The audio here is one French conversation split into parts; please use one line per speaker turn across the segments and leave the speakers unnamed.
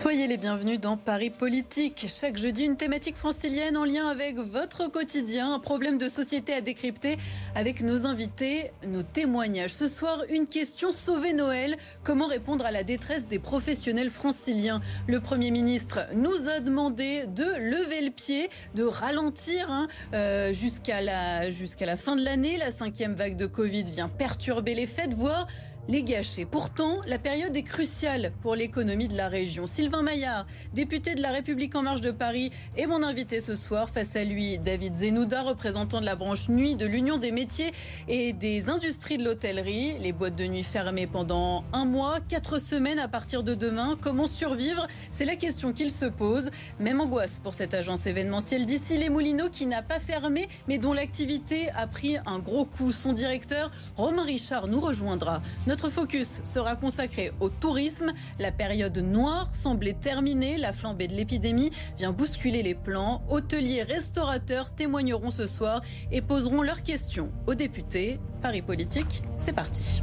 Soyez les bienvenus dans Paris Politique. Chaque jeudi, une thématique francilienne en lien avec votre quotidien, un problème de société à décrypter avec nos invités, nos témoignages. Ce soir, une question sauver Noël. Comment répondre à la détresse des professionnels franciliens? Le Premier ministre nous a demandé de lever le pied, de ralentir hein, euh, jusqu'à la, jusqu'à la fin de l'année. La cinquième vague de Covid vient perturber les fêtes, voire les gâcher. Pourtant, la période est cruciale pour l'économie de la région. Sylvain Maillard, député de la République en marche de Paris, est mon invité ce soir. Face à lui, David Zenouda, représentant de la branche nuit de l'Union des métiers et des industries de l'hôtellerie. Les boîtes de nuit fermées pendant un mois, quatre semaines à partir de demain. Comment survivre? C'est la question qu'il se pose. Même angoisse pour cette agence événementielle d'ici les Moulineaux qui n'a pas fermé mais dont l'activité a pris un gros coup. Son directeur, Romain Richard, nous rejoindra. Focus sera consacré au tourisme. La période noire semblait terminée. La flambée de l'épidémie vient bousculer les plans. Hôteliers, restaurateurs témoigneront ce soir et poseront leurs questions aux députés. Paris Politique, c'est parti.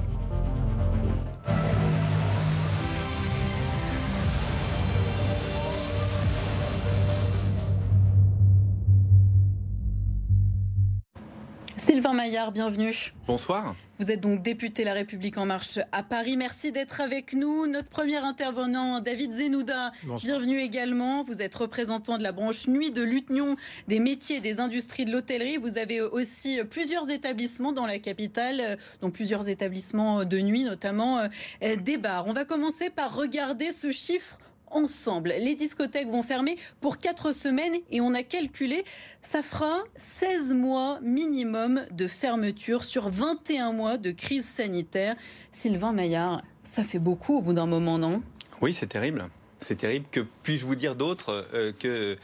Sylvain Maillard, bienvenue.
Bonsoir.
Vous êtes donc député La République En Marche à Paris. Merci d'être avec nous. Notre premier intervenant, David Zenouda, bienvenue également. Vous êtes représentant de la branche nuit de l'Union des métiers et des industries de l'hôtellerie. Vous avez aussi plusieurs établissements dans la capitale, dont plusieurs établissements de nuit, notamment euh, des bars. On va commencer par regarder ce chiffre ensemble. Les discothèques vont fermer pour 4 semaines et on a calculé, ça fera 16 mois minimum de fermeture sur 21 mois de crise sanitaire. Sylvain Maillard, ça fait beaucoup au bout d'un moment, non?
Oui, c'est terrible. C'est terrible. Que puis-je vous dire d'autre euh, que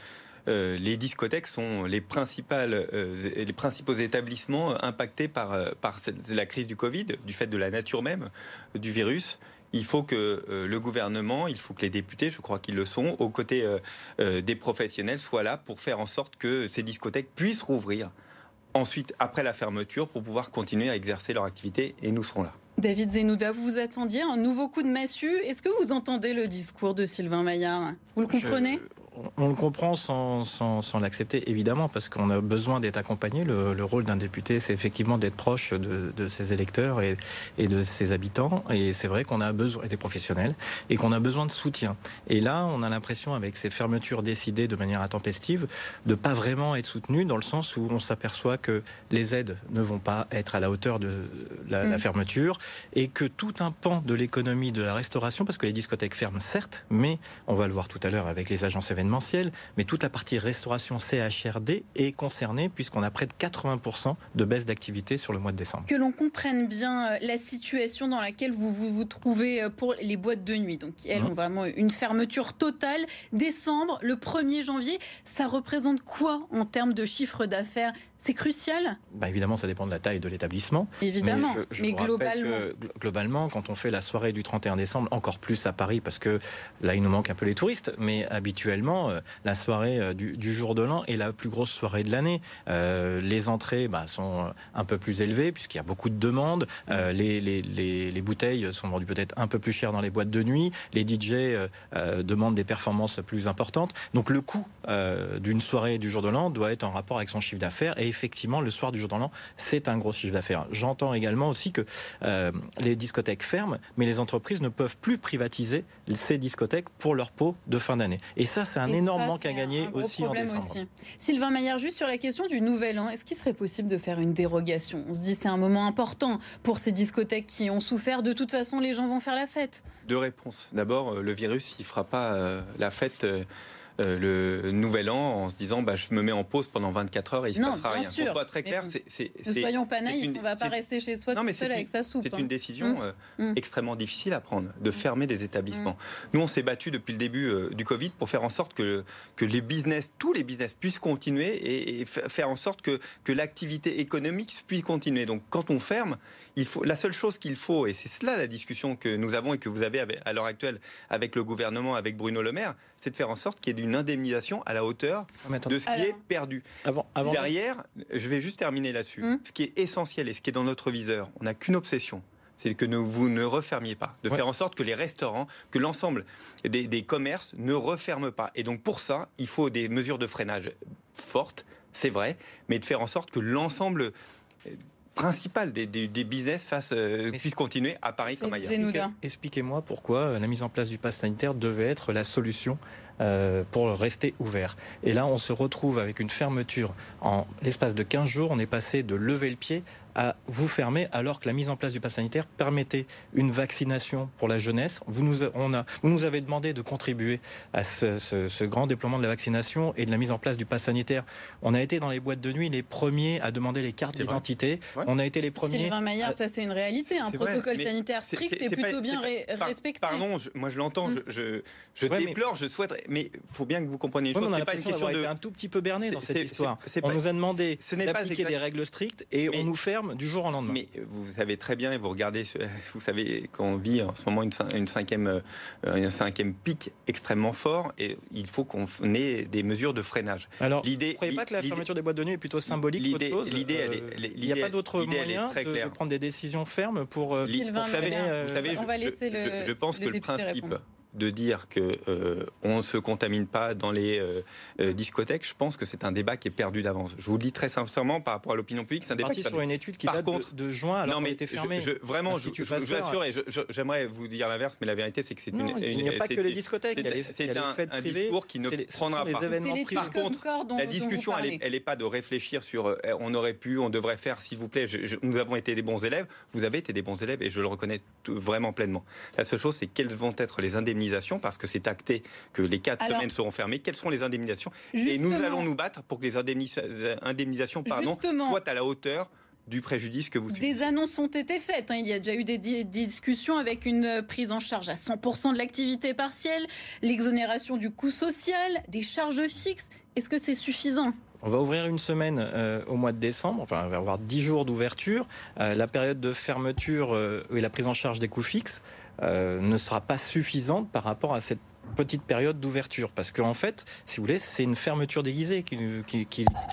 euh, les discothèques sont les, principales, euh, les principaux établissements impactés par, par la crise du Covid, du fait de la nature même du virus il faut que euh, le gouvernement, il faut que les députés, je crois qu'ils le sont, aux côtés euh, euh, des professionnels, soient là pour faire en sorte que ces discothèques puissent rouvrir ensuite après la fermeture pour pouvoir continuer à exercer leur activité et nous serons là.
David Zenouda, vous vous attendiez à un nouveau coup de massue. Est-ce que vous entendez le discours de Sylvain Maillard? Vous le comprenez?
On le comprend sans, sans, l'accepter, évidemment, parce qu'on a besoin d'être accompagné. Le, rôle d'un député, c'est effectivement d'être proche de, ses électeurs et, et, de ses habitants. Et c'est vrai qu'on a besoin des professionnels et qu'on a besoin de soutien. Et là, on a l'impression, avec ces fermetures décidées de manière intempestive, de pas vraiment être soutenu, dans le sens où on s'aperçoit que les aides ne vont pas être à la hauteur de la, la mm. fermeture et que tout un pan de l'économie de la restauration, parce que les discothèques ferment certes, mais on va le voir tout à l'heure avec les agences événementielles mais toute la partie restauration CHRD est concernée puisqu'on a près de 80% de baisse d'activité sur le mois de décembre.
Que l'on comprenne bien euh, la situation dans laquelle vous vous, trouvez euh, pour les boîtes de nuit. Donc elles ont vraiment une fermeture totale. Décembre, le 1er janvier, ça représente quoi en termes de chiffre d'affaires? C'est crucial?
Bah Évidemment, ça dépend de la taille de l'établissement.
Évidemment, mais, globalement.
globalement, quand on fait la soirée du 31 décembre, encore plus à Paris, parce que là, il nous manque un peu les touristes, mais habituellement, euh, la soirée euh, du, jour de l'an est la plus grosse soirée de l'année. Euh, les entrées bah, sont un peu plus élevées, puisqu'il y a beaucoup de demandes. les, les, les, bouteilles sont vendues peut-être un peu plus chères dans les boîtes de nuit. Les DJ demandent des performances plus importantes. Donc le coût d'une soirée du jour de l'an doit être en rapport avec son chiffre d'affaires. Et effectivement, le soir du jour de l'an, c'est un gros chiffre d'affaires. J'entends également aussi que les discothèques ferment, mais les entreprises ne peuvent plus privatiser ces discothèques pour leur pot de fin d'année. Et ça, c'est un énorme manque à gagner aussi en décembre. Aussi.
Sylvain Maillard, juste sur la question du nouvel an, est-ce qu'il serait possible de faire une dérogation? On se dit c'est un moment important pour ces discothèques qui ont souffert. De toute façon, les gens vont faire la fête.
Deux réponses. D'abord, euh, le virus, il fera pas euh, la fête. Euh, le nouvel an en se disant bah, je me mets en pause pendant 24 heures et il ne se passera rien.
Sûr.
Pour très clair,
c'est. Ne soyons pas naïfs, on ne va pas rester chez soi tout seul avec sa soupe.
C'est une hein. décision mmh. Euh, mmh. extrêmement difficile à prendre, de mmh. fermer des établissements. Nous, on s'est battu depuis le début euh, du Covid pour faire en sorte que, que les business, tous les business puissent continuer et, faire en sorte que, que l'activité économique puisse continuer. Donc quand on ferme, il faut, la seule chose qu'il faut, et c'est cela la discussion que nous avons et que vous avez à l'heure actuelle avec le gouvernement, avec Bruno Le Maire, c'est de faire en sorte qu'il y ait une indemnisation à la hauteur de ce qui est perdu. Avant, Derrière, je vais juste terminer là-dessus. Hum. Ce qui est essentiel et ce qui est dans notre viseur, on n'a qu'une obsession, c'est que vous ne refermiez pas, de faire en sorte que les restaurants, que l'ensemble des, commerces ne referment pas. Et donc pour ça, il faut des mesures de freinage fortes, c'est vrai, mais de faire en sorte que l'ensemble euh, principal des, business fasse, euh, puisse continuer à Paris comme ailleurs.
Expliquez-moi pourquoi la mise en place du pass sanitaire devait être la solution euh, pour rester ouvert. Et là, on se retrouve avec une fermeture. En l'espace de 15 jours, on est passé de lever le pied à vous fermer alors que la mise en place du pass sanitaire permettait une vaccination pour la jeunesse. Vous nous, on a, vous nous avez demandé de contribuer à ce, grand déploiement de la vaccination et de la mise en place du pass sanitaire. On a été dans les boîtes de nuit les premiers à demander les cartes d'identité. On a été les premiers.
Sylvain Maillard, ça c'est une réalité. Un protocole sanitaire strict est, plutôt bien respecté.
Pardon, moi je l'entends, je, je, déplore, je souhaite, mais il faut bien que vous compreniez
une chose. c'est pas une question de. un tout petit peu berné dans cette histoire. On nous a demandé d'appliquer des règles strictes et on nous ferme du jour au lendemain.
Mais vous savez très bien, et vous regardez, vous savez qu'on vit en ce moment une, cinquième, euh, un cinquième pic extrêmement fort, et il faut qu'on ait des mesures de freinage.
Alors, l'idée, vous ne croyez pas que la fermeture des boîtes de nuit est plutôt symbolique
L'idée, l'idée,
euh, il n'y a pas d'autre moyen de, prendre des décisions fermes pour. Euh,
Sylvain, vous savez, on va laisser
le, je, pense que le principe de dire que euh, on ne se contamine pas dans les euh, euh, discothèques, je pense que c'est un débat qui est perdu d'avance. Je vous le dis très sincèrement par rapport à l'opinion publique, c'est un débat
qui sur une étude qui par date contre, de, juin alors non, mais était fermée.
Je, vraiment, je, je, vous assure et j'aimerais vous dire l'inverse, mais la vérité c'est que c'est une,
Il n'y a pas que les discothèques.
C'est un, un discours qui ne prendra pas. Par contre, la discussion, elle n'est pas de réfléchir sur on aurait pu, on devrait faire, s'il vous plaît. nous avons été des bons élèves. Vous avez été des bons élèves et je le reconnais vraiment pleinement. La seule chose, c'est quelles vont être les indemnisations parce que c'est acté que les quatre semaines seront fermées. Quelles seront les indemnisations Et nous allons nous battre pour que les indemnisations pardon, soient à la hauteur du préjudice que vous
subissez. Des annonces ont été faites. Hein. Il y a déjà eu des discussions avec une prise en charge à 100% de l'activité partielle, l'exonération du coût social, des charges fixes. Est-ce que c'est suffisant?
On va ouvrir une semaine euh, au mois de décembre, enfin on va avoir 10 jours d'ouverture. Euh, la période de fermeture euh, et la prise en charge des coûts fixes ne sera pas suffisante par rapport à cette petite période d'ouverture. Parce qu'en fait, si vous voulez, c'est une fermeture déguisée qui,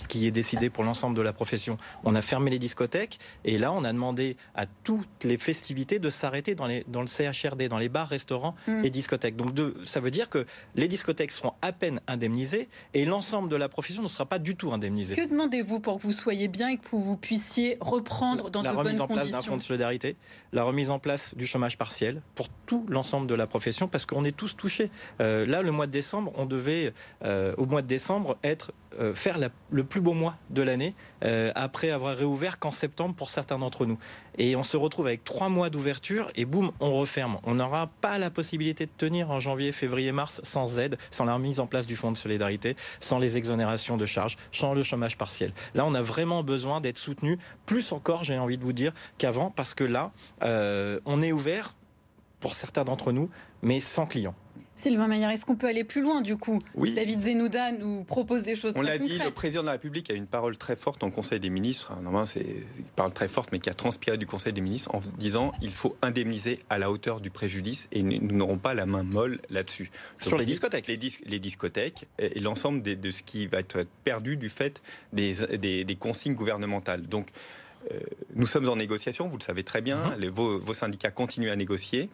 qui, est décidée pour l'ensemble de la profession. On a fermé les discothèques et là, on a demandé à toutes les festivités de s'arrêter dans, dans le CHRD, dans les bars, restaurants mm. et discothèques. Donc de, ça veut dire que les discothèques seront à peine indemnisées et l'ensemble de la profession ne sera pas du tout indemnisée.
Que demandez-vous pour que vous soyez bien et que vous puissiez reprendre dans
la
de bonnes
conditions La remise en place d'un fonds de solidarité, la remise en place du chômage partiel pour tout l'ensemble de la profession parce qu'on est tous touchés. Euh, là, le mois de décembre, on devait, euh, au mois de décembre, être euh, faire le plus beau mois de l'année, après avoir réouvert qu'en septembre pour certains d'entre nous. Et on se retrouve avec trois mois d'ouverture et boum, on referme. On n'aura pas la possibilité de tenir en janvier, février, mars sans aide, sans la remise en place du fonds de solidarité, sans les exonérations de charges, sans le chômage partiel. Là, on a vraiment besoin d'être soutenu, plus encore, j'ai envie de vous dire, qu'avant, parce que là, on est ouvert pour certains d'entre nous, mais sans clients.
Sylvain Maillard, est-ce qu'on peut aller plus loin du coup oui. David Zenouda nous propose des choses
On
l'a
dit, le président de la République a une parole très forte en Conseil des ministres. Normalement, c'est une parole très forte, mais qui a transpiré du Conseil des ministres en disant il faut indemniser à la hauteur du préjudice et nous n'aurons pas la main molle là-dessus.
Sur les discothèques
les, discothèques et l'ensemble de, ce qui va être perdu du fait des, des consignes gouvernementales. Donc, nous sommes en négociation, vous le savez très bien, mhm. vos, syndicats continuent à négocier.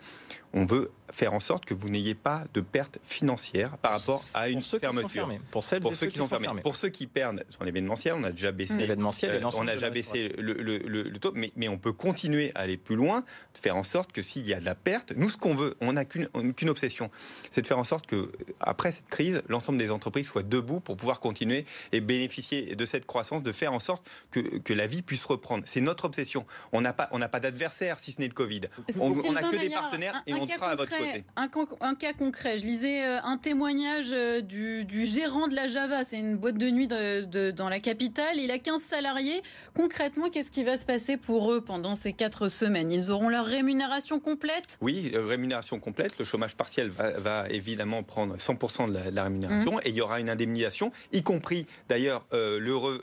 On veut faire en sorte que vous n'ayez pas de perte financière par rapport à une fermeture.
pour celles pour ceux, qui sont, fermés.
Pour ceux qui perdent sur l'événementiel, on a déjà baissé,
l'événementiel,
euh, on a déjà baissé le, taux, mais, mais, on peut continuer à aller plus loin, de faire en sorte que s'il y a de la perte, nous ce qu'on veut, on n'a qu'une obsession, c'est de faire en sorte que après cette crise, l'ensemble des entreprises soient debout pour pouvoir continuer et bénéficier de cette croissance, de faire en sorte que, que la vie puisse reprendre. C'est notre obsession. On n'a pas, on n'a pas d'adversaire si ce n'est le Covid. On n'a que des partenaires et on sera à votre côté.
Un, cas concret. Je lisais euh, un témoignage euh, du, gérant de la Java. C'est une boîte de nuit dans la capitale. Il a 15 salariés. Concrètement, qu'est-ce qui va se passer pour eux pendant ces quatre semaines? Ils auront leur rémunération complète?
Oui, euh, rémunération complète. Le chômage partiel va, évidemment prendre 100% de la, rémunération mmh. et il y aura une indemnisation, y compris d'ailleurs le,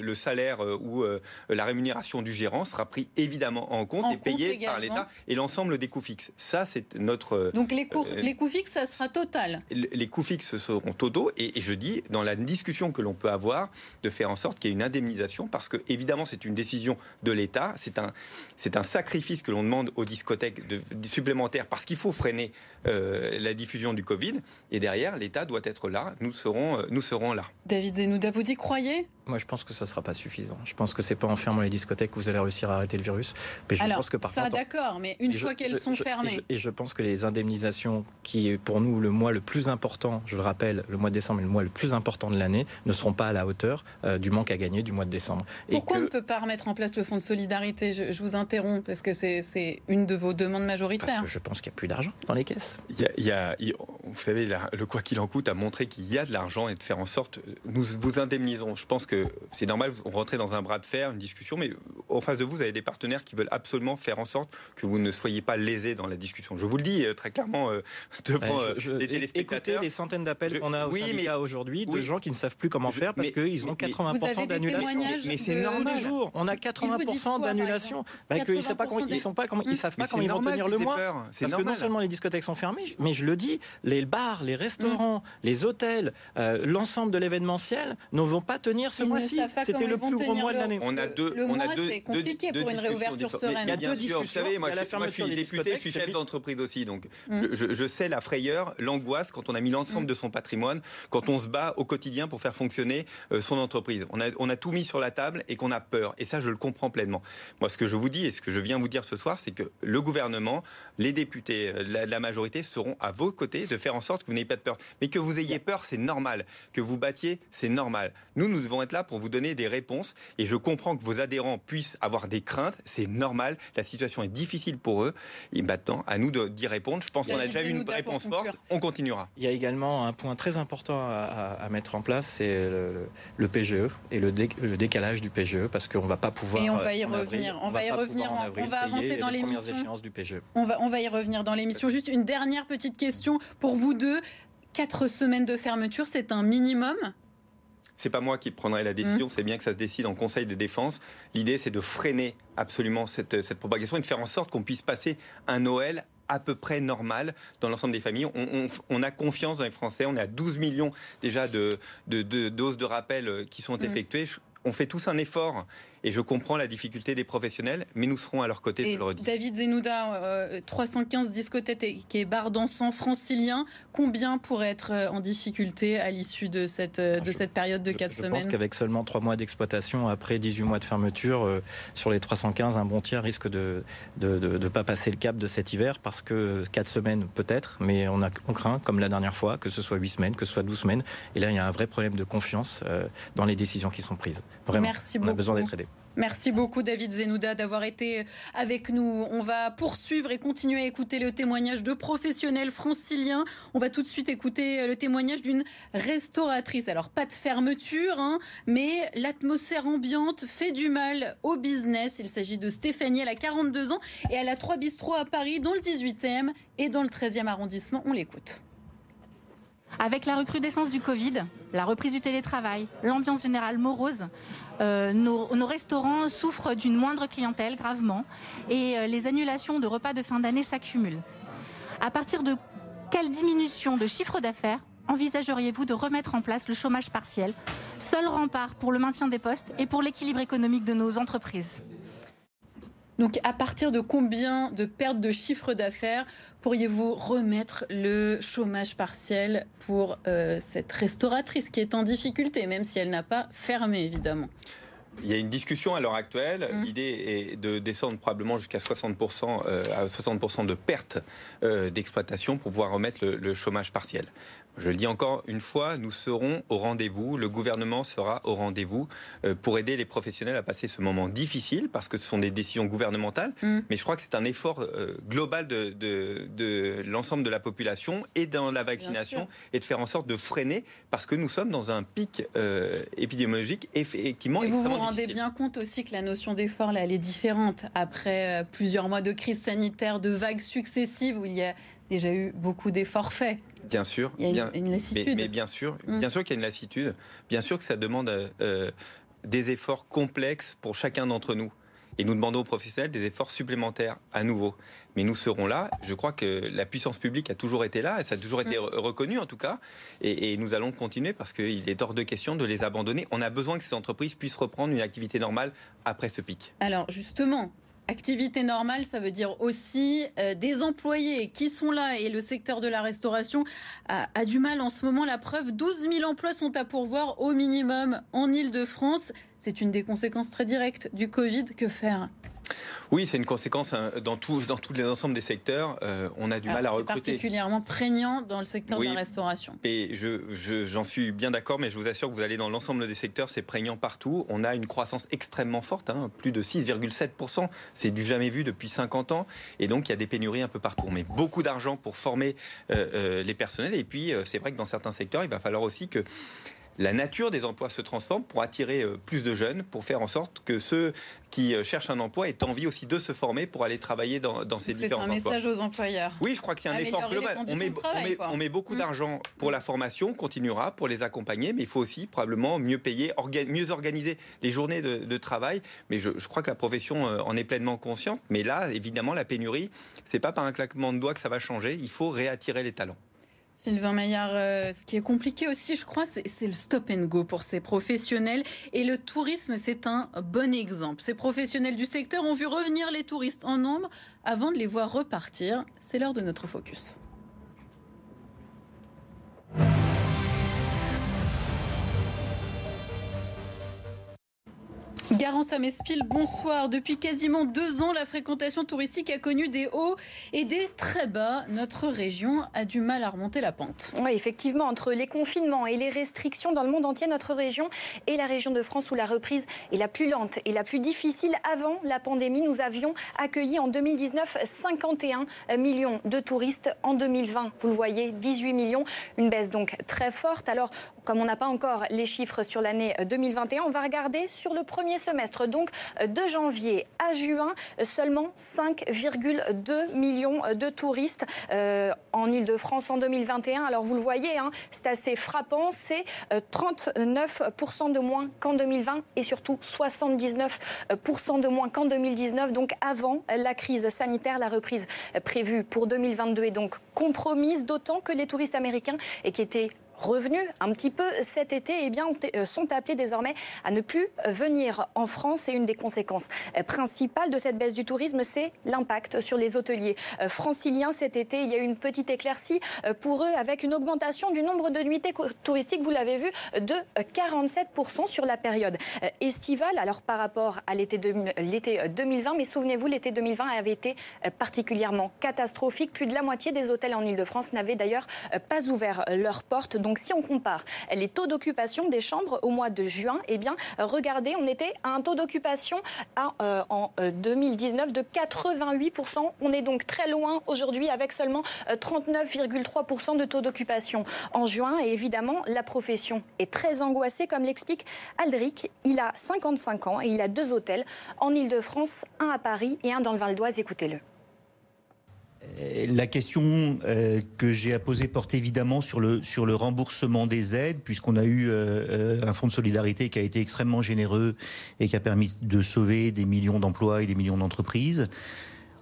le, salaire ou la rémunération du gérant sera pris évidemment en compte et payé par l'État et l'ensemble des coûts fixes. Ça, ça, c'est notre.
Donc les coûts, les coûts fixes, ça sera total.
Les coûts fixes seront totaux, et, je dis dans la discussion que l'on peut avoir, de faire en sorte qu'il y ait une indemnisation, parce que évidemment c'est une décision de l'État, c'est un, c'est un sacrifice que l'on demande aux discothèques de, supplémentaires, parce qu'il faut freiner la diffusion du Covid, et derrière l'État doit être là. Nous serons, nous serons là.
David Zenouda, vous y croyez
moi, je pense que ne sera pas suffisant. Je pense que c'est pas en fermant les discothèques que vous allez réussir à arrêter le virus.
Mais je pense que par ça, d'accord, mais une fois qu'elles sont fermées.
Et je, pense que les indemnisations, qui est pour nous le mois le plus important, je le rappelle, le mois de décembre est le mois le plus important de l'année, ne seront pas à la hauteur euh, du manque à gagner du mois de décembre.
Pourquoi on ne peut pas remettre en place le fonds de solidarité? Je, vous interromps, parce que c'est une de vos demandes majoritaires.
je pense qu'il n'y a plus d'argent dans les caisses.
Il y a, vous savez, le quoi qu'il en coûte a montré qu'il y a de l'argent et de faire en sorte, nous vous indemniserons. Je pense que c'est normal on rentrait dans un bras de fer, une discussion, mais en face de vous, vous avez des partenaires qui veulent absolument faire en sorte que vous ne soyez pas lésés dans la discussion. Je vous le dis euh, très clairement euh, devant euh, les téléspectateurs.
Écoutez les centaines d'appels qu'on a au oui, syndicat aujourd'hui de gens qui ne savent plus comment faire parce qu'ils ont 80% d'annulation.
Mais, c'est normal.
Jour, on a 80% d'annulation. Bah, ils ne savent pas comment ils savent pas comment, ils savent pas comment ils vont tenir le mois. Parce que non seulement les discothèques sont fermées, mais je le dis, les bars, les restaurants, mm. les hôtels, l'ensemble de l'événementiel ne vont pas tenir ce mois-ci. C'était le plus gros mois de l'année.
On a deux, on a deux, compliqué pour une réouverture sereine. Il y a
deux discussions. Vous savez, moi, je, suis député, je suis chef d'entreprise aussi, donc mm. je, sais la frayeur, l'angoisse quand on a mis l'ensemble mm. de son patrimoine, quand on se bat au quotidien pour faire fonctionner euh, son entreprise. On a, on a tout mis sur la table et qu'on a peur. Et ça, je le comprends pleinement. Moi, ce que je vous dis et ce que je viens vous dire ce soir, c'est que le gouvernement, les députés, euh, la, la majorité seront à vos côtés de faire en sorte que vous n'ayez pas de peur. Mais que vous ayez peur, c'est normal. Que vous battiez, c'est normal. Nous, nous devons être là pour vous donner des réponses. Et je comprends que vos adhérents puissent avoir des craintes. C'est normal. La situation est difficile pour eux. Et maintenant, à nous d'y répondre. Je pense qu'on a déjà eu une réponse forte. On continuera.
Il y a également un point très important à, mettre en place, c'est le, PGE et le, décalage du PGE, parce qu'on ne va pas pouvoir.
Et on va y revenir. on, va y revenir. on va avancer dans l'émission.
E.
On va, on va y revenir dans l'émission. Juste une dernière petite question pour vous deux. Quatre semaines de fermeture, c'est un minimum
c'est pas moi qui prendrai la décision, mmh. c'est bien que ça se décide en Conseil de défense. L'idée, c'est de freiner absolument cette, propagation et de faire en sorte qu'on puisse passer un Noël à peu près normal dans l'ensemble des familles. On, a confiance dans les Français. On est à 12 millions déjà de, doses de rappel qui sont mmh. effectuées. On fait tous un effort et je comprends la difficulté des professionnels, mais nous serons à leur côté, je le redis.
David Zenouda, 315 euh, discothèques et bars dansants franciliens, combien pourraient être euh, en difficulté à l'issue de cette, euh, de cette période de 4 semaines
Je pense qu'avec seulement 3 mois d'exploitation, après 18 mois de fermeture, sur les 315, un bon tiers risque de ne de, de, pas passer le cap de cet hiver, parce que 4 semaines peut-être, mais on, a, on craint, comme la dernière fois, que ce soit 8 semaines, que ce soit 12 semaines. Et là, il y a un vrai problème de confiance dans les décisions qui sont prises. Vraiment,
Merci
on a besoin d'être aidé.
Merci beaucoup David Zenouda d'avoir été avec nous. On va poursuivre et continuer à écouter le témoignage de professionnels franciliens. On va tout de suite écouter le témoignage d'une restauratrice. Alors pas de fermeture, hein, mais l'atmosphère ambiante fait du mal au business. Il s'agit de Stéphanie, elle a 42 ans et elle a trois bistrots à Paris, dans le 18e et dans le 13e arrondissement. On l'écoute.
Avec la recrudescence du Covid, la reprise du télétravail, l'ambiance générale morose, euh, nos, restaurants souffrent d'une moindre clientèle gravement et euh, les annulations de repas de fin d'année s'accumulent. À partir de quelle diminution de chiffre d'affaires envisageriez-vous de remettre en place le chômage partiel, seul rempart pour le maintien des postes et pour l'équilibre économique de nos entreprises?
Donc, à partir de combien de pertes de chiffre d'affaires pourriez-vous remettre le chômage partiel pour euh, cette restauratrice qui est en difficulté, même si elle n'a pas fermé, évidemment?
Il y a une discussion à l'heure actuelle. Mmh. L'idée est de descendre probablement jusqu'à 60%, euh, à 60 de pertes euh, d'exploitation pour pouvoir remettre le, chômage partiel. Je le dis encore une fois, nous serons au rendez-vous, le gouvernement sera au rendez-vous euh, pour aider les professionnels à passer ce moment difficile, parce que ce sont des décisions gouvernementales, mmh. mais je crois que c'est un effort global de, de, l'ensemble de la population et dans la vaccination, et de faire en sorte de freiner, parce que nous sommes dans un pic épidémiologique effectivement extrêmement
vous rendez bien compte aussi que la notion d'effort, là, elle est différente. Après euh, plusieurs mois de crise sanitaire, de vagues successives où il y a déjà eu beaucoup d'efforts faits.
Bien sûr.
Il y a une, lassitude.
Mais, bien sûr, mm. bien sûr qu'il y a une lassitude. Bien sûr que ça demande euh, des efforts complexes pour chacun d'entre nous. Et nous demandons aux professionnels des efforts supplémentaires à nouveau. Mais nous serons là. Je crois que la puissance publique a toujours été là, et ça a toujours été mm. reconnu en tout cas. Et, et nous allons continuer parce qu'il est hors de question de les abandonner. On a besoin que ces entreprises puissent reprendre une activité normale après ce pic.
Alors justement, Activité normale, ça veut dire aussi euh, des employés qui sont là et le secteur de la restauration a, a, du mal en ce moment. La preuve, 12 000 emplois sont à pourvoir au minimum en Ile-de-France. C'est une des conséquences très directes du Covid. Que faire?
Oui, c'est une conséquence hein, dans, tous dans tous les ensembles des secteurs. Euh, on a du mal à recruter.
particulièrement prégnant dans le secteur de la restauration.
Et je, j'en suis bien d'accord, mais je vous assure que vous allez dans l'ensemble des secteurs, c'est prégnant partout. On a une croissance extrêmement forte, hein, plus de 6,7%. C'est du jamais vu depuis 50 ans. Et donc, il y a des pénuries un peu partout. On met beaucoup d'argent pour former euh, euh, les personnels. Et puis, c'est vrai que dans certains secteurs, il va falloir aussi que la nature des emplois se transforme pour attirer euh, plus de jeunes, pour faire en sorte que ceux qui euh, cherchent un emploi aient envie aussi de se former pour aller travailler dans, ces différents emplois.
C'est un message aux employeurs.
Oui, je crois que c'est un effort global. On met, on, met, beaucoup mm. d'argent pour la formation, on continuera pour les accompagner, mais il faut aussi probablement mieux payer, mieux organiser les journées de, travail. Mais je, je, crois que la profession euh, en est pleinement consciente. Mais là, évidemment, la pénurie, c'est pas par un claquement de doigts que ça va changer. Il faut réattirer les talents.
Sylvain Maillard, euh, ce qui est compliqué aussi, je crois, c'est le stop and go pour ces professionnels. Et le tourisme, c'est un bon exemple. Ces professionnels du secteur ont vu revenir les touristes en nombre avant de les voir repartir. C'est l'heure de notre focus. Garance Amespil, bonsoir. Depuis quasiment deux ans, la fréquentation touristique a connu des hauts et des très bas. Notre région a du mal à remonter la pente.
Oui, effectivement, entre les confinements et les restrictions dans le monde entier, notre région est la région de France où la reprise est la plus lente et la plus difficile. Avant la pandémie, nous avions accueilli en 2019 51 millions de touristes. En 2020, vous le voyez, 18 millions. Une baisse donc très forte. Alors, comme on n'a pas encore les chiffres sur l'année 2021, on va regarder sur le premier semestre, donc de janvier à juin, seulement 5,2 millions de touristes euh, en Ile-de-France en 2021. Alors vous le voyez, hein, c'est assez frappant, c'est 39% euh, de moins qu'en 2020 et surtout 79% de moins qu'en 2019, donc avant la crise sanitaire. La reprise prévue pour 2022 est donc compromise, d'autant que les touristes américains et qui étaient revenus un petit peu cet été, eh bien, euh, sont appelés désormais à ne plus venir en France. Et une des conséquences euh, principales de cette baisse du tourisme, c'est l'impact sur les hôteliers euh, franciliens. Cet été, il y a eu une petite éclaircie pour eux avec une augmentation du nombre de nuitées touristiques, vous l'avez vu, de 47% sur la période estivale. Alors par rapport à l'été 2020, mais souvenez-vous, l'été 2020 avait été particulièrement catastrophique. Plus de la moitié des hôtels en Ile-de-France n'avaient d'ailleurs pas ouvert leurs portes. Si on compare les taux d'occupation des chambres au mois de juin, eh bien regardez, on était à un taux d'occupation euh, en 2019 euh, de 88%. On est donc très loin aujourd'hui avec seulement 39,3% euh, de taux d'occupation en juin. Et évidemment, la profession est très angoissée, comme l'explique Aldric. Il a 55 ans et il a deux hôtels en Ile-de-France, un à Paris et un dans le Val d'Oise. Écoutez-le.
Euh, la question euh, que j'ai à poser porte évidemment sur le remboursement des aides, puisqu'on a eu euh, un fonds de solidarité qui a été extrêmement généreux et qui a permis de sauver des millions d'emplois et des millions d'entreprises.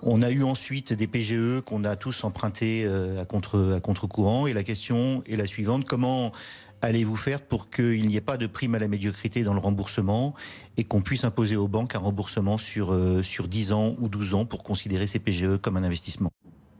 On a eu ensuite des PGE qu'on a tous empruntés à contre-courant. Et la question est la suivante comment allez-vous faire pour qu'il n'y ait pas de prime à la médiocrité dans le remboursement et qu'on puisse imposer aux banques un remboursement sur, sur 10 ans ou 12 ans pour considérer ces PGE comme un investissement?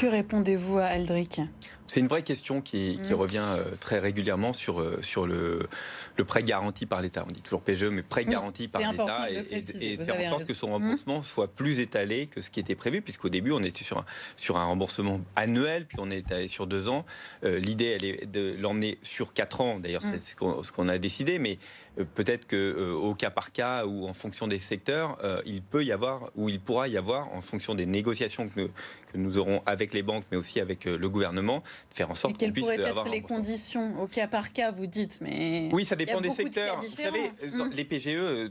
que répondez-vous à Aldric?
C'est une vraie question qui, mm. revient euh, très régulièrement sur, euh, sur le, le prêt garanti par l'État. On dit toujours PGE, mais prêt garanti par l'État et, faire en sorte que son remboursement mm. soit plus étalé que ce qui était prévu, puisqu'au début, on était sur un, sur un remboursement annuel, puis on est allé sur deux ans. Euh, l'idée, elle est de l'emmener sur quatre ans. D'ailleurs, mm. c'est ce qu'on a décidé, mais peut-être que au cas par cas ou en fonction des secteurs, il peut y avoir ou il pourra y avoir, en fonction des négociations que nous, que nous aurons avec les banques, mais aussi avec euh, le gouvernement, de faire en sorte qu'on puisse
pourraient
avoir
être les conditions? Au cas par cas, vous dites, mais
oui, ça dépend des secteurs. Vous savez, mm. les PGE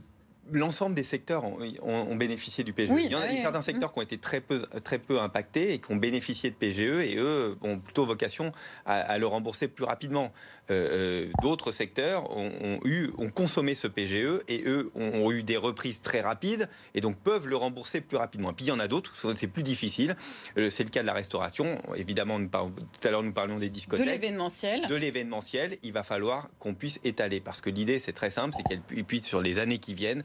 l'ensemble des secteurs ont, bénéficié du PGE. il y en a certains secteurs qui ont été très peu, très peu impactés et qui ont bénéficié de PGE et eux ont plutôt vocation à, le rembourser plus rapidement. Euh, euh, d'autres secteurs ont, eu, ont consommé ce PGE et eux ont, eu des reprises très rapides et donc peuvent le rembourser plus rapidement. puis il y en a d'autres où c'est plus difficile. Euh, c'est le cas de la restauration. Évidemment, tout à l'heure nous parlions des discothèques.
De l'événementiel.
De l'événementiel. Il va falloir qu'on puisse étaler parce que l'idée c'est très simple, c'est qu'elle puisse sur les années qui viennent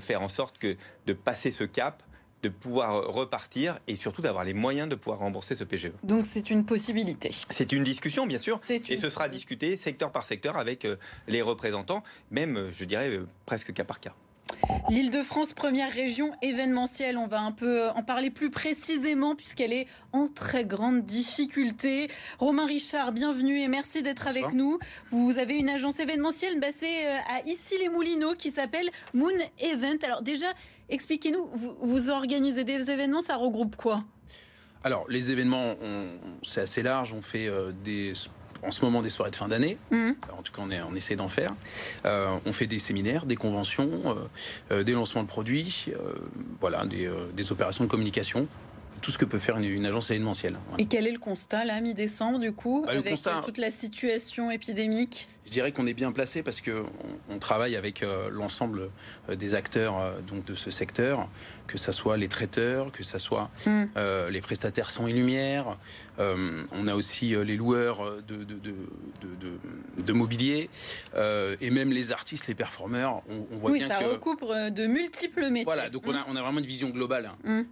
faire en sorte que de passer ce cap de pouvoir repartir et surtout d'avoir les moyens de pouvoir rembourser ce PGE.
Donc c'est une possibilité.
C'est une discussion, bien sûr, et ce sera discuté secteur par secteur avec euh, les représentants, même, euh, je dirais, euh, presque cas par cas.
L'Île-de-France, première région événementielle, on va un peu en parler plus précisément puisqu'elle est en très grande difficulté. Romain Richard, bienvenue et merci d'être avec nous. Vous avez une agence événementielle basée à Issy-les-Moulineaux qui s'appelle Moon Event. Alors déjà, Expliquez-nous, vous, organisez des événements, ça regroupe quoi?
Alors, les événements, c'est assez large. On fait euh, des en ce moment des soirées de fin d'année. Mmh. En tout cas, on, on essaie d'en faire. Euh, on fait des séminaires, des conventions, euh, des lancements de produits, voilà, des, des, opérations de communication tout ce que peut faire une, agence événementielle.
Et quel est le constat, là, mi-décembre, du coup, bah, avec constat, toute la situation épidémique?
Je dirais qu'on est bien placé parce qu'on on travaille avec euh, l'ensemble euh, des acteurs euh, donc, de ce secteur, que ce soit les traiteurs, que ce soit hmm. les prestataires son et lumière. on a aussi les loueurs de, de, de, mobilier et même les artistes, les performeurs.
On, voit oui, ça recouvre de multiples métiers.
Voilà, donc on, a, on, a, vraiment une vision globale. Hmm.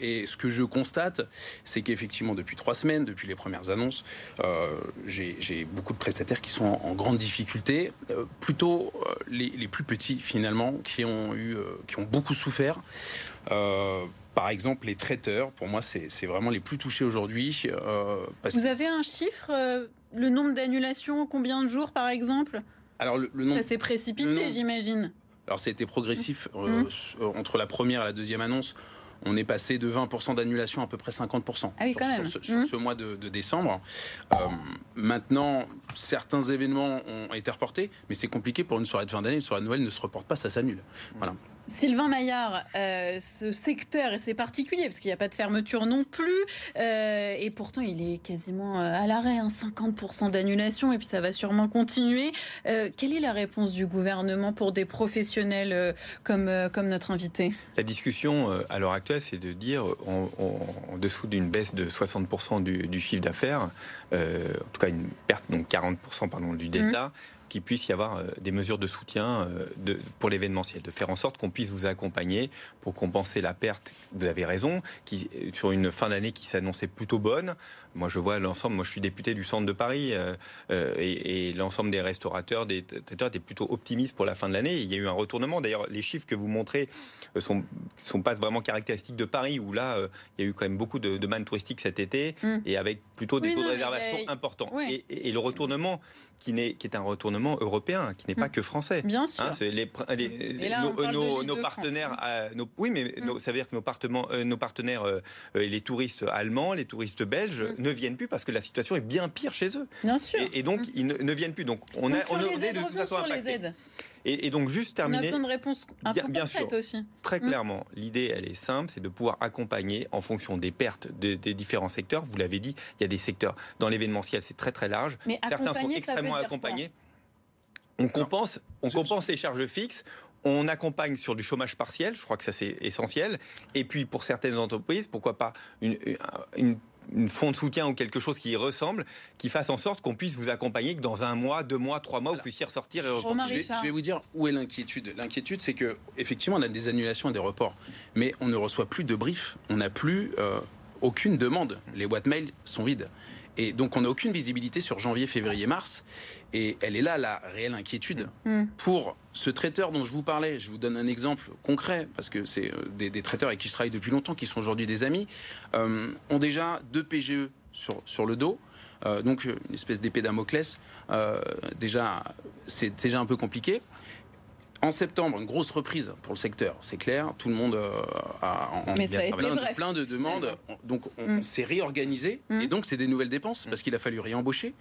et ce que je constate, c'est qu'effectivement, depuis trois semaines, depuis les premières annonces, euh, j'ai beaucoup de prestataires qui sont en, grande difficulté, euh, plutôt euh, les, plus petits finalement, qui ont, eu, qui ont beaucoup souffert. Par exemple, les traiteurs, pour moi, c'est vraiment les plus touchés aujourd'hui.
Vous avez un chiffre, le nombre d'annulations, combien de jours par exemple?
Alors, le,
Ça s'est précipité, j'imagine.
Alors, ça a été progressif mmh. entre la première et la deuxième annonce on est passé de 20% d'annulation à peu près 50%
ah oui,
sur, sur, mmh. ce mois de, décembre. Euh, maintenant, certains événements ont été reportés, mais c'est compliqué pour une soirée de fin d'année. Une soirée de Noël ne se reporte pas, ça s'annule. Voilà.
Sylvain Maillard, euh, ce secteur, et c'est particulier parce qu'il n'y a pas de fermeture non plus, euh, et pourtant il est quasiment euh, à l'arrêt, 50% hein, d'annulation, et puis ça va sûrement continuer. quelle est la réponse du gouvernement pour des professionnels comme, comme notre invité?
La discussion à l'heure actuelle, c'est de dire en, dessous d'une baisse de 60% du, chiffre d'affaires, en tout cas une perte, donc 40% pardon, du delta, mmh qu'il puisse y avoir euh, des mesures de soutien euh, de, pour l'événementiel, de faire en sorte qu'on puisse vous accompagner pour compenser la perte. Vous avez raison, qui, euh, sur une fin d'année qui s'annonçait plutôt bonne. Moi, je vois l'ensemble. Moi, je suis député du centre de Paris et, l'ensemble des restaurateurs, des traiteurs étaient plutôt optimistes pour la fin de l'année. Il y a eu un retournement. D'ailleurs, les chiffres que vous montrez sont sont pas vraiment caractéristiques de Paris, où là, il y a eu quand même beaucoup de, de touristiques cet été mmh. et avec plutôt des taux de réservation importants. Et, le retournement qui, est, qui est un retournement européen, qui n'est pas mm. que français.
Bien sûr. Hein,
les, nos, partenaires, oui, mais mm. ça veut dire que nos, partenaires, euh, nos partenaires euh, les touristes allemands, les touristes belges, mm. ne viennent plus parce que la situation est bien pire chez eux.
Bien sûr.
Et, donc, ils ne, viennent plus. Donc, on, a,
on est de toute façon impacté.
Et, donc juste terminer.
On a besoin de réponses un peu bien, sûr, aussi.
Très clairement, l'idée elle est simple, c'est de pouvoir accompagner en fonction des pertes des différents secteurs. Vous l'avez dit, il y a des secteurs dans l'événementiel, c'est très très large.
Mais
Certains
sont
extrêmement accompagnés. On compense, on compense les charges fixes. On accompagne sur du chômage partiel, je crois que ça c'est essentiel. Et puis pour certaines entreprises, pourquoi pas une, une une fonds de soutien ou quelque chose qui y ressemble, qui fasse en sorte qu'on puisse vous accompagner que dans un mois, deux mois, trois mois, vous puissiez ressortir et
Je vais, je vais, vous dire où est l'inquiétude. L'inquiétude, c'est que effectivement, on a des annulations et des reports, mais on ne reçoit plus de briefs, on n'a plus euh, aucune demande. Les boîtes mail sont vides. Et donc, on n'a aucune visibilité sur janvier, février, mars. Et elle est là la réelle inquiétude. Mm. Pour ce traiteur dont je vous parlais, je vous donne un exemple concret, parce que c'est euh, des, traiteurs avec qui je travaille depuis longtemps, qui sont aujourd'hui des amis, euh, ont déjà deux PGE sur, sur le dos. Euh, donc une espèce d'épée Damoclès. déjà, c'est déjà un peu compliqué. En septembre, une grosse reprise pour le secteur, c'est clair. Tout le monde a, plein, de, demandes. Donc on, mm. s'est réorganisé mm. et donc c'est des nouvelles dépenses parce qu'il a fallu réembaucher.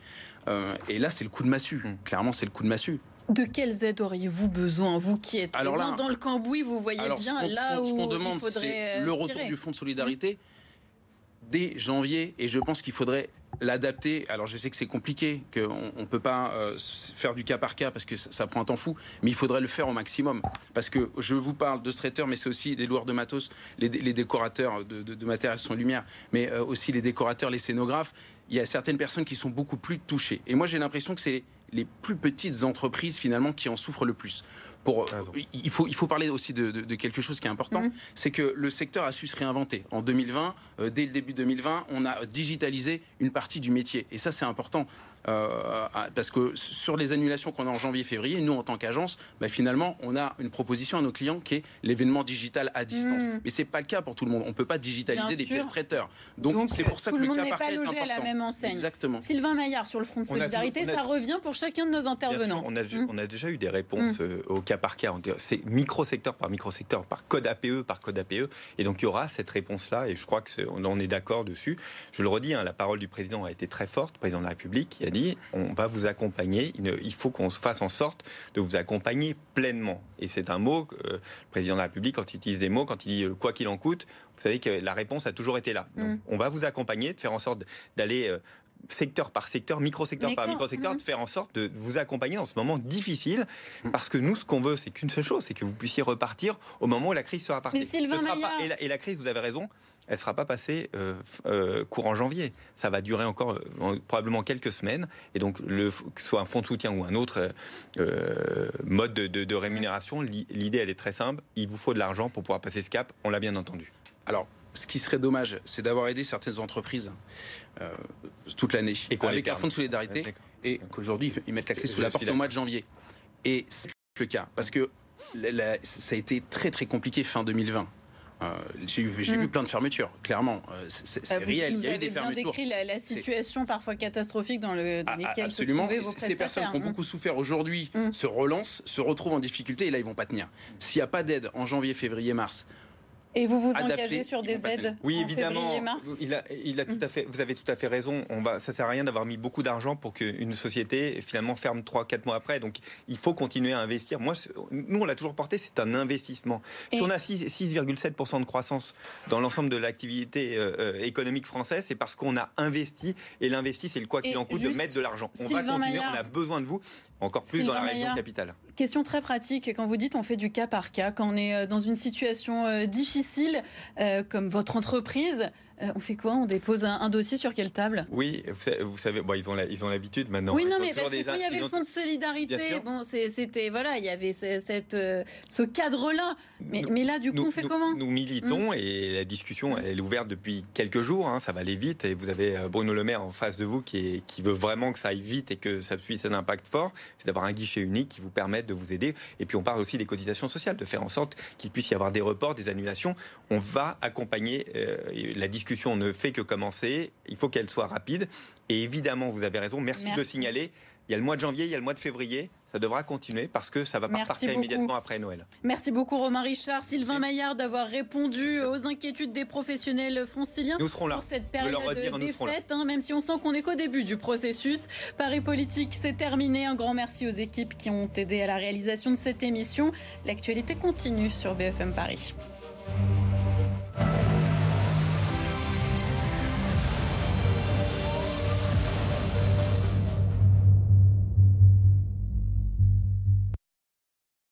et là, c'est le coup de massue. Clairement, c'est le coup de massue.
De quelles aides auriez-vous besoin, vous qui êtes
Alors là,
dans le cambouis, vous voyez
Alors,
bien là
ce qu'on- ce
où
qu'on demande,
il faudrait
c'est
euh,
le retour
tirer.
du fonds de solidarité dès janvier, et je pense qu'il faudrait l'adapter. Alors je sais que c'est compliqué, qu'on ne peut pas euh, faire du cas par cas parce que ça, ça prend un temps fou, mais il faudrait le faire au maximum. Parce que je vous parle de ce traiteur, mais c'est aussi les loueurs de matos, les, dé- les décorateurs de, de, matériel son lumière, mais euh, aussi les décorateurs, les scénographes. Il y a certaines personnes qui sont beaucoup plus touchées. Et moi j'ai l'impression que c'est les plus petites entreprises finalement qui en souffrent le plus. Pour, il, faut, il faut parler aussi de, de- de quelque chose qui est important,
Mhm.
c'est que le secteur a su se réinventer. En 2020, euh, dès le début 2020, on a digitalisé une partie du métier. Et ça, c'est important. euh, parce que sur les annulations qu'on a en janvier-février, nous, en tant qu'agence, bah, finalement, on a une proposition à nos clients qui est l'événement digital à distance.
Mhm.
Mais c'est pas le cas pour tout le monde. On ne peut pas digitaliser des pièces traiteurs. Donc, c'est pour ça que
le
le,
monde
cas par
pas
est
logé à la même enseigne.
Exactement.
Sylvain Maillard, sur le Fonds de
a
solidarité,
a-
ça revient pour chacun de nos intervenants.
sûr, on, a,
Mm.
on a déjà eu des réponses euh, au cas par cas. C'est micro-secteur par micro-secteur, par code APE par code APE. Et donc il y aura cette réponse-là. Et je crois qu'on on est d'accord dessus. Je le redis, hein, la parole du président a été très forte, le président de la République, qui a dit on va vous accompagner. Il, faut qu'on se fasse en sorte de vous accompagner pleinement. Et c'est un mot, que, euh, le président de la République, quand il utilise des mots, quand il dit euh, quoi qu'il en coûte, vous savez que la réponse a toujours été là. Donc,
Mm.
on va vous accompagner, de faire en sorte d'aller. Secteur par secteur, micro-secteur par micro-secteur,
Mhm.
de faire en sorte de vous accompagner dans ce moment difficile. Parce que nous, ce qu'on veut, c'est qu'une seule chose, c'est que vous puissiez repartir au moment où la crise sera partie.
Mais Sylvain
Ce sera
Maillard-
pas- et, la, et la crise, vous avez raison, elle ne sera pas passée euh, euh, courant janvier. Ça va durer encore euh, probablement quelques semaines. Et donc, le, que ce soit un fonds de soutien ou un autre mode de, de- de rémunération, l'i- l'idée, elle est très simple. Il vous faut de l'argent pour pouvoir passer ce cap. On l'a bien entendu.
Alors, ce qui serait dommage, c'est d'avoir aidé certaines entreprises euh, toute l'année
Et qu'on les
avec un fonds de solidarité et qu'aujourd'hui ils mettent la clé sous la porte au mois de janvier. Et c'est le cas parce que la- la- ça a été très très compliqué fin 2020. Euh, j'ai eu, j'ai
Mm.
vu plein de fermetures, clairement. Euh, c'est
vous
réel.
nous
Il y a eu
avez
des
bien
fermetures.
décrit la, la situation parfois catastrophique dans, le, dans
Ah,
lesquelles
Absolument.
se vos
Ces personnes qui ont beaucoup souffert aujourd'hui
Mm.
se relancent, se retrouvent en difficulté et là ils vont pas tenir. S'il n'y a pas d'aide en janvier, février, mars,
Et vous vous engagez sur des aides.
Oui,
en
évidemment.
février, mars
Il a, il a tout à fait, vous avez tout à fait raison. On va, ça sert à rien d'avoir mis beaucoup d'argent pour qu'une société finalement ferme 3-4 mois après. Donc, il faut continuer à investir. Moi, nous, on l'a toujours porté, c'est un investissement. Si
Et-
on a 6 6,7% de croissance dans l'ensemble de l'activité euh, euh, économique française, c'est parce qu'on a investi. Et l'investi, c'est le quoi qu'il en coûte de mettre de l'argent. On
Sylvain
va continuer,
Maillard-
on a besoin de vous, encore plus
Sylvain
dans la région
Maillard.
capitale.
Question très pratique, quand vous dites on fait du cas par cas, quand on est euh, dans une situation euh, difficile euh, comme votre entreprise, on fait quoi? On dépose un, un dossier sur quelle table?
Oui, vous savez, bon, ils ont la- ils ont l'habitude maintenant.
oui, non, mais parce que
des
quand il y avait le fonds de solidarité, bon, c'était voilà, il y avait ce, cette, euh, ce cadre-là. Mais, là, du coup,
nous,
on fait
nous-
comment?
Nous militons et la discussion elle est ouverte depuis quelques jours. hein, ça va aller vite et vous avez euh, Bruno Le Maire en face de vous qui, est, qui veut vraiment que ça aille vite et que ça puisse avoir un impact fort. C'est d'avoir un guichet unique qui vous permette de vous aider. Et puis on parle aussi des cotisations sociales, de faire en sorte qu'il puisse y avoir des reports, des annulations. On va accompagner. euh, la discussion ne fait que commencer. Il faut qu'elle soit rapide. Et évidemment, vous avez raison. Merci, de le
Merci.
signaler. Il y a le mois de janvier, il y a le mois de février. Ça devra continuer parce que ça va pas partir immédiatement après Noël.
Merci beaucoup Romain Richard, Sylvain
Merci.
Maillard d'avoir répondu
Merci.
aux inquiétudes des professionnels franciliens.
Nous serons là.
Pour cette période
redire,
des fêtes, hein, même si on sent qu'on est qu'au début du processus. Paris Politique, c'est terminé. Un grand merci aux équipes qui ont aidé à la réalisation de cette émission. L'actualité continue sur BFM Paris.